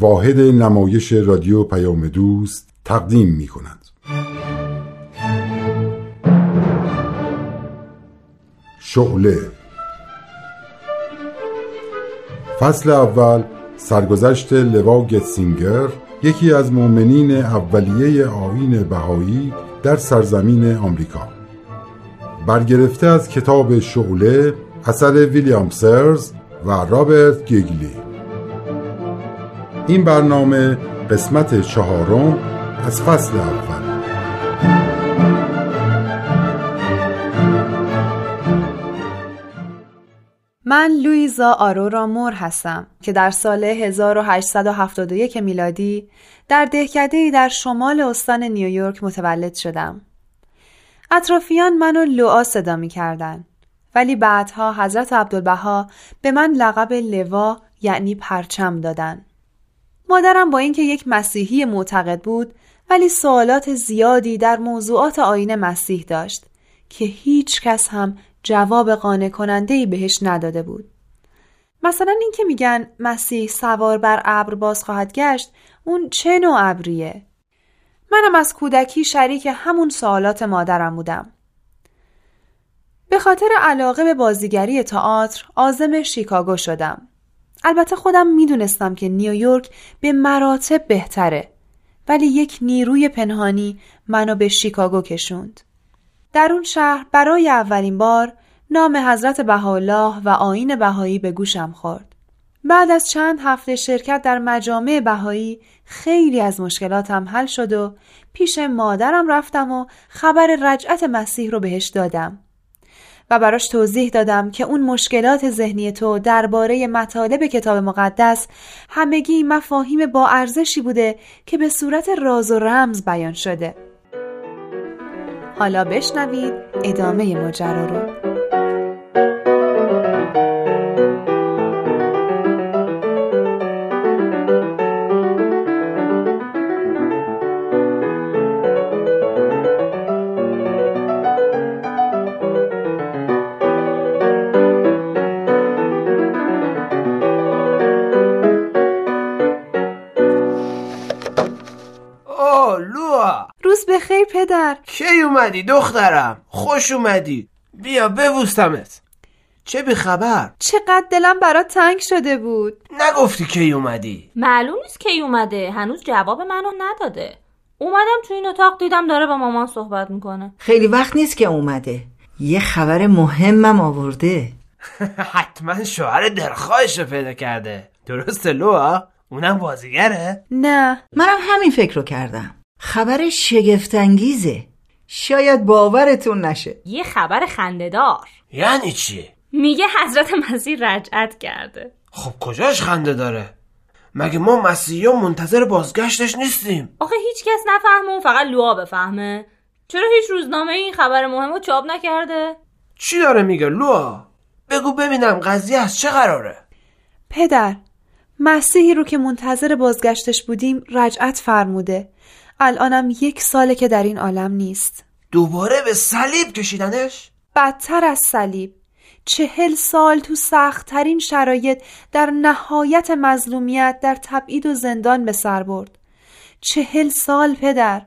واحد نمایش رادیو پیام دوست تقدیم می کند. شعله فصل اول سرگذشت لوا گتسینگر یکی از مؤمنین اولیه آیین بهایی در سرزمین آمریکا. برگرفته از کتاب شعله اثر ویلیام سرز و رابرت گیگلی. این برنامه قسمت چهارم از فصل اول من لویزا آرورا مور هستم که در سال 1871 میلادی در دهکده در شمال استان نیویورک متولد شدم. اطرافیان منو لوآ صدا می کردن. ولی بعدها حضرت عبدالبها به من لقب لوا یعنی پرچم دادن. مادرم با اینکه یک مسیحی معتقد بود ولی سوالات زیادی در موضوعات آین مسیح داشت که هیچ کس هم جواب قانع کننده ای بهش نداده بود. مثلا اینکه میگن مسیح سوار بر ابر باز خواهد گشت اون چه نوع ابریه؟ منم از کودکی شریک همون سوالات مادرم بودم. به خاطر علاقه به بازیگری تئاتر عازم شیکاگو شدم. البته خودم می‌دونستم که نیویورک به مراتب بهتره ولی یک نیروی پنهانی منو به شیکاگو کشوند. در اون شهر برای اولین بار نام حضرت بهاءالله و آین بهایی به گوشم خورد. بعد از چند هفته شرکت در مجامع بهایی خیلی از مشکلاتم حل شد و پیش مادرم رفتم و خبر رجعت مسیح رو بهش دادم. و براش توضیح دادم که اون مشکلات ذهنی تو درباره مطالب کتاب مقدس همگی مفاهیم با ارزشی بوده که به صورت راز و رمز بیان شده. حالا بشنوید ادامه ماجرا رو. اومدی دخترم خوش اومدی. بیا ببوستمت. چه بی خبر؟ چقدر دلم برات تنگ شده بود. نگفتی کی اومدی؟ معلوم نیست کی اومده. هنوز جواب منو نداده. اومدم تو این اتاق دیدم داره با مامان صحبت می‌کنه. خیلی وقت نیست که اومده. یه خبر مهمم آورده. حتما شوهر درخواهش رو پیدا کرده. درسته لوا اونم بازیگره؟ نه. منم همین فکر رو کردم. خبر شگفتانگیزه. شاید باورتون نشه یه خبر خندهدار یعنی چی؟ میگه حضرت مسیح رجعت کرده خب کجاش خنده داره؟ مگه ما مسیحی منتظر بازگشتش نیستیم آخه هیچ کس نفهمه فقط لوا بفهمه چرا هیچ روزنامه این خبر مهم رو چاپ نکرده؟ چی داره میگه لوا؟ بگو ببینم قضیه از چه قراره؟ پدر مسیحی رو که منتظر بازگشتش بودیم رجعت فرموده الانم یک ساله که در این عالم نیست. دوباره به صلیب کشیدنش؟ بدتر از صلیب. چهل سال تو سختترین شرایط در نهایت مظلومیت در تبعید و زندان به سر برد. چهل سال پدر.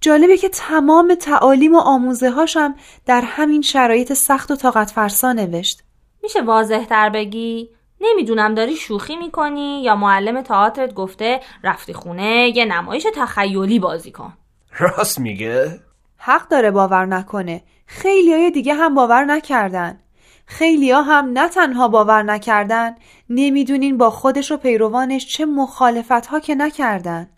جالبه که تمام تعالیم و آموزه هاشم در همین شرایط سخت و طاقت فرسا نوشت. میشه واضح تر بگی؟ نمی‌دونم داری شوخی می‌کنی یا معلم تئاترت گفته رفتی خونه یه نمایش تخیلی بازی کن. راست میگه؟ حق داره باور نکنه. خیلی های دیگه هم باور نکردن. خیلی ها هم نه تنها باور نکردن نمی‌دونین با خودش و پیروانش چه مخالفت ها که نکردن.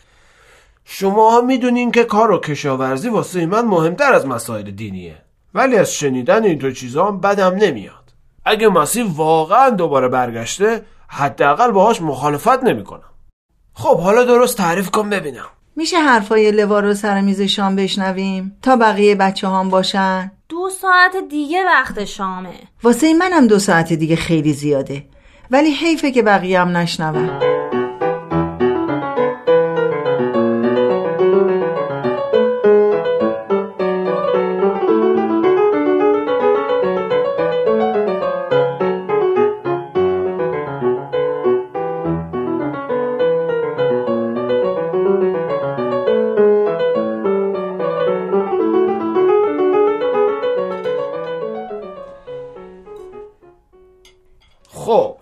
شما ها می‌دونین که کار و کشاورزی واسه من مهمتر از مسائل دینیه. ولی از شنیدن این دو چیزا هم بدم نمیاد. اگه مسیح واقعا دوباره برگشته حداقل باهاش مخالفت نمی‌کنم. خب حالا درست تعریف کن ببینم. میشه حرفای لوا رو سر میز شام بشنویم؟ تا بقیه بچه هم باشن؟ دو ساعت دیگه وقت شامه. واسه منم دو ساعت دیگه خیلی زیاده. ولی حیفه که بقیه هم نشنون.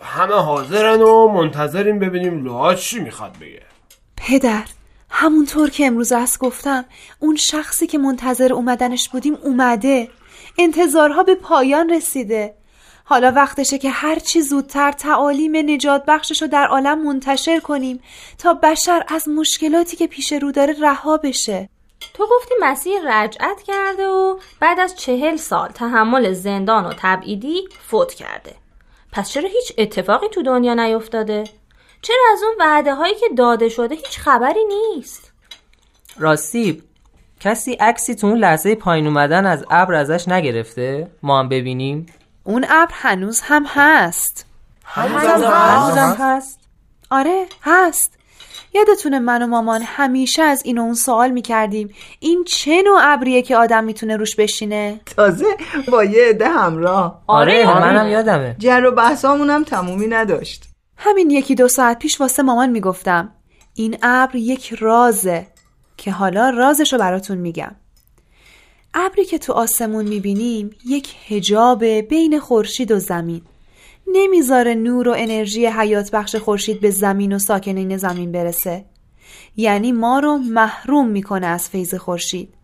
همه حاضرن و منتظریم ببینیم لوها چی می‌خواد بگه. پدر همونطور که امروز از گفتم اون شخصی که منتظر اومدنش بودیم اومده. انتظارها به پایان رسیده. حالا وقتشه که هرچی زودتر تعالیم نجات بخشش رو در عالم منتشر کنیم تا بشر از مشکلاتی که پیش رو داره رها بشه. تو گفتی مسیح رجعت کرده و بعد از چهل سال تحمل زندان و تبعیدی فوت کرده. پس چرا هیچ اتفاقی تو دنیا نیفتاده؟ چرا از اون وعده هایی که داده شده هیچ خبری نیست؟ راستی کسی عکسی تو اون لحظه پایین اومدن از ابر ازش نگرفته؟ ما هم ببینیم؟ اون ابر هنوز هم هست هنوزم هست؟ آره هست یادتونه من و مامان همیشه از این و اون سوال می‌کردیم. این چه نوع ابریه که آدم می‌تونه روش بشینه؟ تازه با یه عده همراه. آره آره. منم یادمه. جر و بحثامون هم تمومی نداشت. همین یکی دو ساعت پیش واسه مامان می‌گفتم این ابر یک رازه که حالا رازشو براتون میگم. ابری که تو آسمون می‌بینیم یک هجاب بین خورشید و زمین. نمی‌ذاره نور و انرژی حیات بخش خورشید به زمین و ساکنین زمین برسه. یعنی ما رو محروم می‌کنه از فیض خورشید.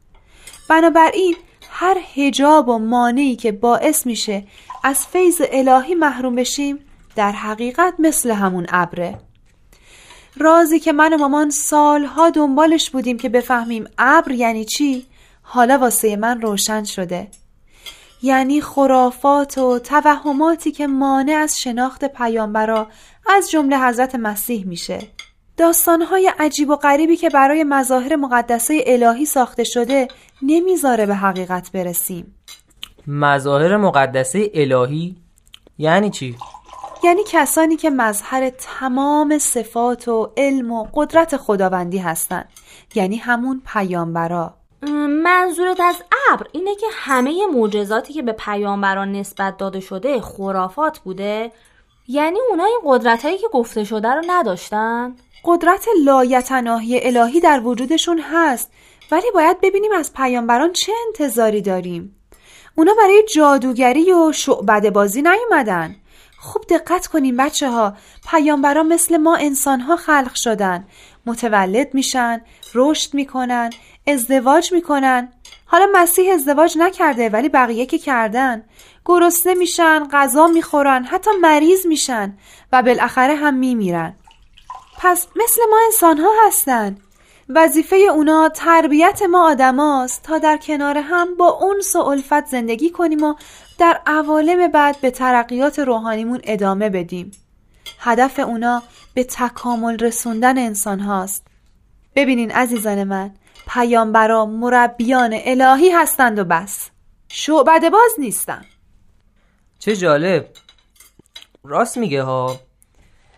بنابراین هر هجاب و مانعی که باعث میشه از فیض الهی محروم بشیم در حقیقت مثل همون ابره. رازی که من و مامان سالها دنبالش بودیم که بفهمیم ابر یعنی چی حالا واسه من روشن شده. یعنی خرافات و توهماتی که مانع از شناخت پیامبرا از جمله حضرت مسیح میشه. داستانهای عجیب و غریبی که برای مظاهر مقدسه الهی ساخته شده نمی‌ذاره به حقیقت برسیم. مظاهر مقدسه الهی؟ یعنی چی؟ یعنی کسانی که مظهر تمام صفات و علم و قدرت خداوندی هستند. یعنی همون پیامبرا. منظورت از ابر اینه که همه معجزاتی که به پیامبران نسبت داده شده خرافات بوده؟ یعنی اونا این قدرت هایی که گفته شده رو نداشتن؟ قدرت لایتناهی الهی در وجودشون هست ولی باید ببینیم از پیامبران چه انتظاری داریم. اونا برای جادوگری و شعبده بازی نیومدن. خوب دقت کنیم بچه ها پیامبران مثل ما انسان ها خلق شدن. متولد میشن رشد می‌کنن ازدواج می‌کنن. حالا مسیح ازدواج نکرده ولی بقیه که کردن. گرسنه میشن غذا می‌خورن حتی مریض میشن و بالاخره هم میمیرن. پس مثل ما انسان ها هستن. وظیفه اونا تربیت ما آدماست تا در کنار هم با اونس و الفت زندگی کنیم و در عوالم بعد به ترقیات روحانیمون ادامه بدیم. هدف اونا به تکامل رسوندن انسان هاست ببینین عزیزان من پیامبرا مربیان الهی هستند و بس. شعبده باز نیستن. چه جالب. راست میگه ها.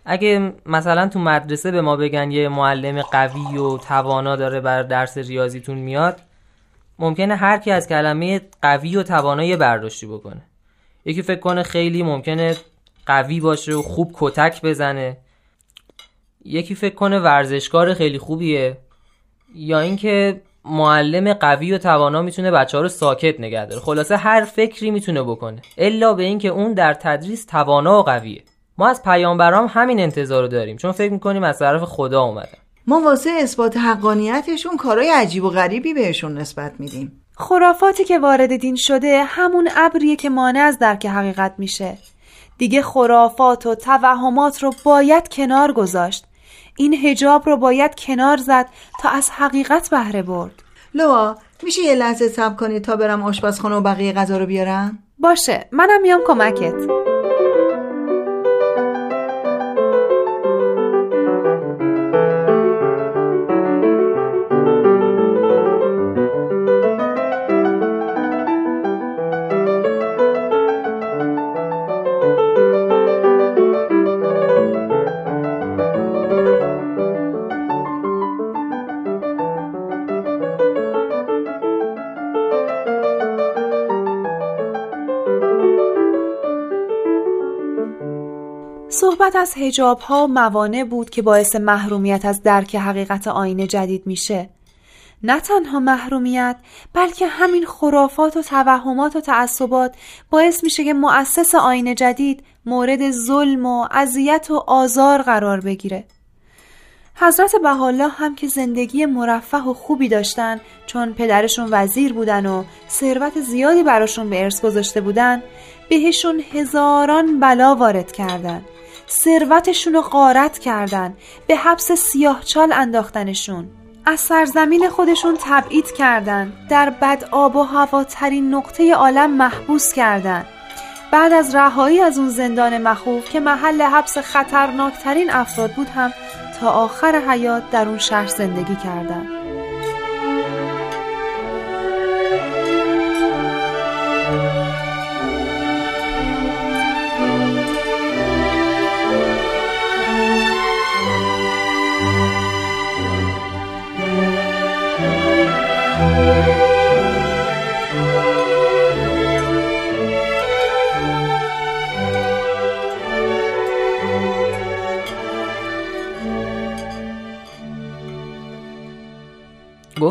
اگه مثلا تو مدرسه به ما بگن یه معلم قوی و توانا داره بر درس ریاضیتون میاد ممکنه هر کی از کلمه قوی و توانا یه برداشتی بکنه. یکی فکر کنه خیلی ممکنه قوی باشه و خوب کتک بزنه. یکی فکر کنه ورزشکار خیلی خوبیه. یا اینکه معلم قوی و توانا می‌تونه بچه ها رو ساکت نگه داره. خلاصه هر فکری می‌تونه بکنه. الا به اینکه اون در تدریس توانا و قویه. ما از پیامبرام همین انتظار رو داریم. چون فکر می‌کنیم از طرف خدا اومدن ما واسه اثبات حقانیتشون کارهای عجیب و غریبی بهشون نسبت میدیم. خرافاتی که وارد دین شده همون ابریه که مانع از درک حقیقت میشه. دیگه خرافات و توهمات رو باید کنار گذاشت. این هجاب رو باید کنار زد تا از حقیقت بهره برد. لوا میشه یه لحظه صبر کنی تا برم آشپزخونه و بقیه غذا رو بیارم؟ باشه منم میام کمکت. از هجاب ها موانع بود که باعث محرومیت از درک حقیقت آینه جدید میشه. نه تنها محرومیت بلکه همین خرافات و توهمات و تعصبات باعث میشه که مؤسس آین جدید مورد ظلم و اذیت و آزار قرار بگیره. حضرت بهاءالله هم که زندگی مرفه و خوبی داشتن چون پدرشون وزیر بودن و ثروت زیادی براشون به ارث گذاشته بودن بهشون هزاران بلا وارد کردن. ثروتشون رو غارت کردن به حبس سیاهچال انداختنشون. از سرزمین خودشون تبعید کردن در بد آب و هواترین نقطه عالم محبوس کردن. بعد از رهایی از اون زندان مخوف که محل حبس خطرناکترین افراد بود هم تا آخر حیات در اون شهر زندگی کردن.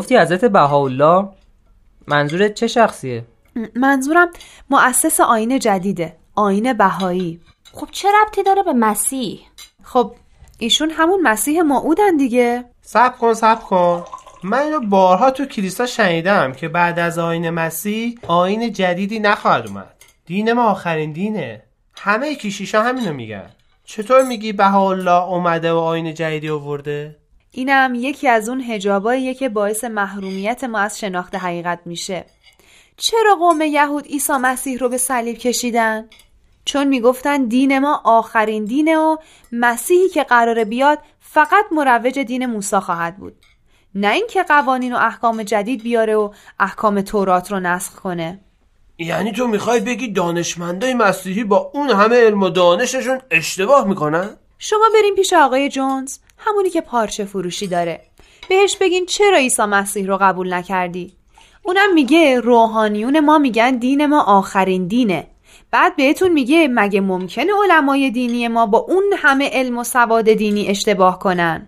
گفتی حضرت بهاءالله منظورت چه شخصیه؟ منظورم مؤسس آین جدیده آین بهایی. خب چه ربطی داره به مسیح؟ خب ایشون همون مسیح موعودن دیگه. سب کن سب کن. من اینو بارها تو کلیسا شنیدم که بعد از آین مسیح آین جدیدی نخواهد اومد. دین ما آخرین دینه. همه کشیشا همینو میگن. چطور میگی بهاءالله اومده و آین جدیدی آورده؟ اینم یکی از اون هجاباییه که باعث محرومیت ما از شناخت حقیقت میشه چرا قوم یهود عیسی مسیح رو به صلیب کشیدن؟ چون می‌گفتن دین ما آخرین دینه و مسیحی که قراره بیاد فقط مروج دین موسی خواهد بود نه اینکه قوانین و احکام جدید بیاره و احکام تورات رو نسخ کنه یعنی تو می‌خوای بگی دانشمندای مسیحی با اون همه علم و دانششون اشتباه می‌کنن؟ شما بریم پیش آقای جونز همونی که پارچه فروشی داره. بهش بگین چرا عیسی مسیح رو قبول نکردی؟ اونم میگه روحانیون ما میگن دین ما آخرین دینه. بعد بهتون میگه مگه ممکنه علمای دینی ما با اون همه علم و سواد دینی اشتباه کنن؟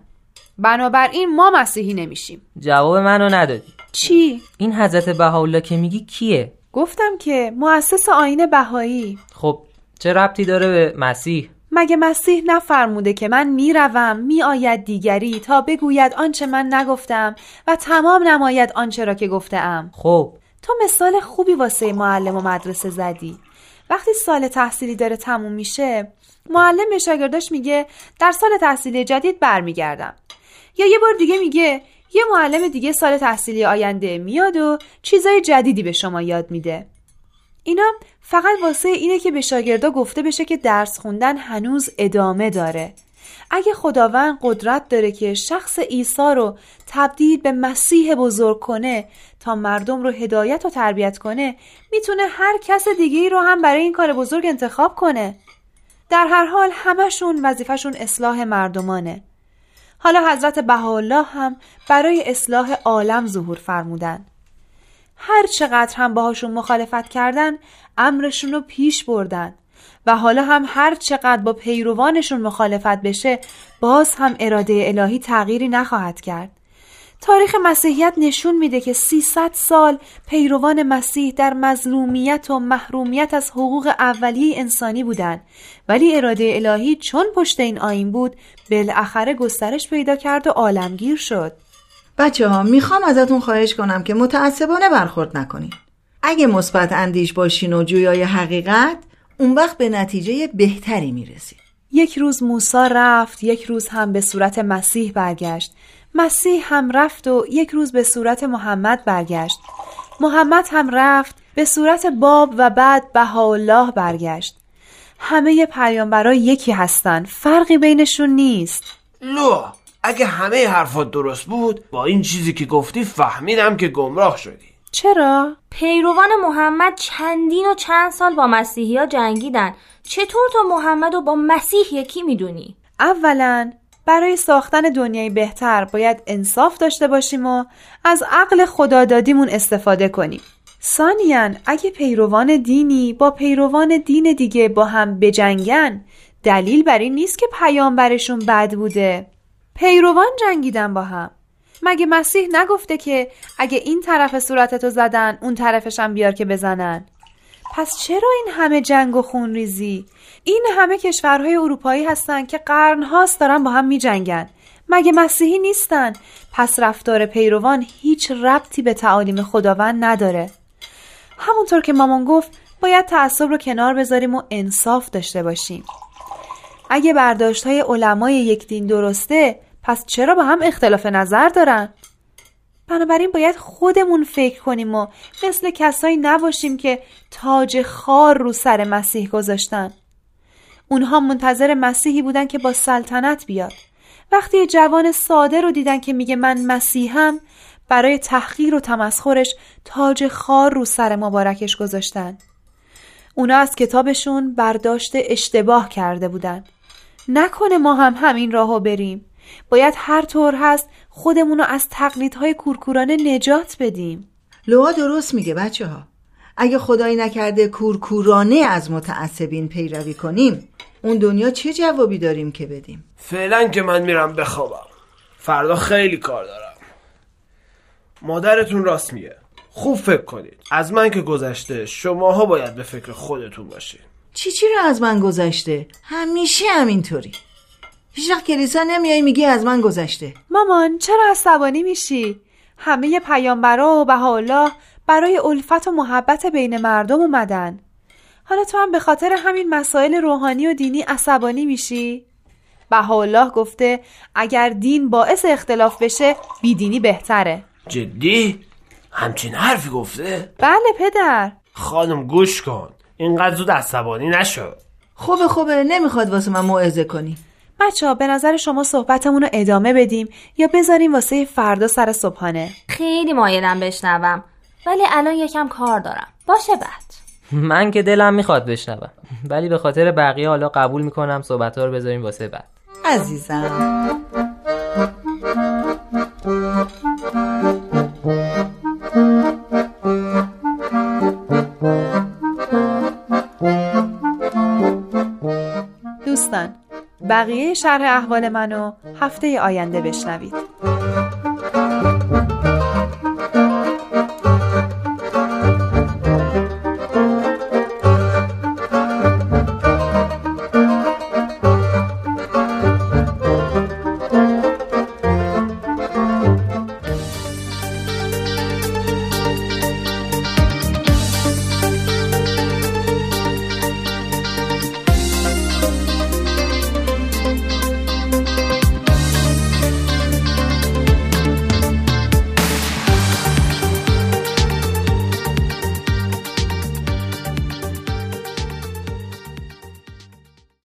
بنابراین ما مسیحی نمیشیم. جواب منو ندادی. چی؟ این حضرت بهاءالله که میگی کیه؟ گفتم که مؤسس آین بهایی. خب چه ربطی داره به مسیح؟ مگه مسیح نفرموده که من می‌روم میآید دیگری تا بگوید آنچه من نگفتم و تمام نماید آنچه را که گفتم خب. تو مثال خوبی واسه معلم و مدرسه زدی. وقتی سال تحصیلی داره تموم میشه معلم به شاگرداش میگه در سال تحصیلی جدید برمیگردم. یا یه بار دیگه میگه یه معلم دیگه سال تحصیلی آینده میاد و چیزای جدیدی به شما یاد میده. اینا فقط واسه اینه که به شاگردا گفته بشه که درس خوندن هنوز ادامه داره. اگه خداوند قدرت داره که شخص عیسی رو تبدیل به مسیح بزرگ کنه تا مردم رو هدایت و تربیت کنه می‌تونه هر کس دیگه ای رو هم برای این کار بزرگ انتخاب کنه. در هر حال همشون وظیفهشون اصلاح مردمانه. حالا حضرت بهاءالله هم برای اصلاح عالم ظهور فرمودن. هر چقدر هم باهاشون مخالفت کردن امرشون رو پیش بردن و حالا هم هر چقدر با پیروانشون مخالفت بشه باز هم اراده الهی تغییری نخواهد کرد. تاریخ مسیحیت نشون میده که 300 سال پیروان مسیح در مظلومیت و محرومیت از حقوق اولیه انسانی بودند. ولی اراده الهی چون پشت این آین بود بالاخره گسترش پیدا کرد و عالمگیر شد. بچه ها می‌خوام ازتون خواهش کنم که متعصبانه برخورد نکنین. اگه مثبت اندیش باشین و جویای حقیقت اون وقت به نتیجه بهتری می‌رسید یک روز موسی رفت یک روز هم به صورت مسیح برگشت. مسیح هم رفت و یک روز به صورت محمد برگشت. محمد هم رفت به صورت باب و بعد بهاءالله برگشت. همه پیامبرا یکی هستن فرقی بینشون نیست. لو اگه همه حرفات درست بود با این چیزی که گفتی فهمیدم که گمراه شدی چرا؟ پیروان محمد چندین و چند سال با مسیحی ها جنگیدن چطور تو محمد رو با مسیح یکی می‌دونی؟ اولا برای ساختن دنیای بهتر باید انصاف داشته باشیم و از عقل خدادادیمون استفاده کنیم ثانیا اگه پیروان دینی با پیروان دین دیگه با هم بجنگن دلیل بر این نیست که پیامبرشون بد بوده پیروان جنگیدن با هم مگه مسیح نگفته که اگه این طرف صورتتو زدن اون طرفشم بیار که بزنن پس چرا این همه جنگ و خونریزی؟ این همه کشورهای اروپایی هستن که قرنهاست دارن با هم می جنگن. مگه مسیحی نیستن؟ پس رفتار پیروان هیچ ربطی به تعالیم خداوند نداره. همونطور که مامان گفت باید تعصب رو کنار بذاریم و انصاف داشته باشیم. اگه برداشت های علمای یک دین درسته پس چرا با هم اختلاف نظر دارن؟ بنابراین باید خودمون فکر کنیم و مثل کسایی نباشیم که تاج خار رو سر مسیح گذاشتن. اونها منتظر مسیحی بودن که با سلطنت بیاد. وقتی جوان ساده رو دیدن که میگه من مسیحم برای تحقیر و تمسخرش تاج خار رو سر مبارکش گذاشتن. اونا از کتابشون برداشت اشتباه کرده بودن. نکنه ما هم همین راهو بریم. باید هر طور هست خودمون رو از تقلیدهای کورکورانه نجات بدیم. لوا درست میگه بچه ها اگه خدایی نکرده کورکورانه از متعصبین پیروی کنیم اون دنیا چه جوابی داریم که بدیم؟ فعلا که من میرم بخوابم. فردا خیلی کار دارم. مادرتون راست میگه. خوب فکر کنید. از من که گذشته شماها باید به فکر خودتون باشید چی چی رو از من گذشته؟ همیشه همینطوری. هیچ وقت کلیسا نمیای میگی از من گذشته. مامان چرا عصبانی میشی؟ همه پیامبرا و بهاءالله برای الفت و محبت بین مردم اومدن. حالا تو هم به خاطر همین مسائل روحانی و دینی عصبانی میشی؟ بهاءالله گفته اگر دین باعث اختلاف بشه بیدینی بهتره. جدی؟ همچین حرفی گفته؟ بله پدر. خانم گوش کن. اینقدر زود عصبانی نشو. خوبه خوبه. نمی‌خواد واسه من موعظه کنی. بچه ها به نظر شما صحبتمون رو ادامه بدیم یا بذاریم واسه فردا سر صبحانه؟ خیلی مایلم بشنوم ولی الان یکم کار دارم. باشه بعد. من که دلم می‌خواد بشنوم ولی به خاطر بقیه حالا قبول می‌کنم صحبت ها رو بذاریم واسه بعد. عزیزم. بقیه شرح احوال منو هفته آینده بشنوید.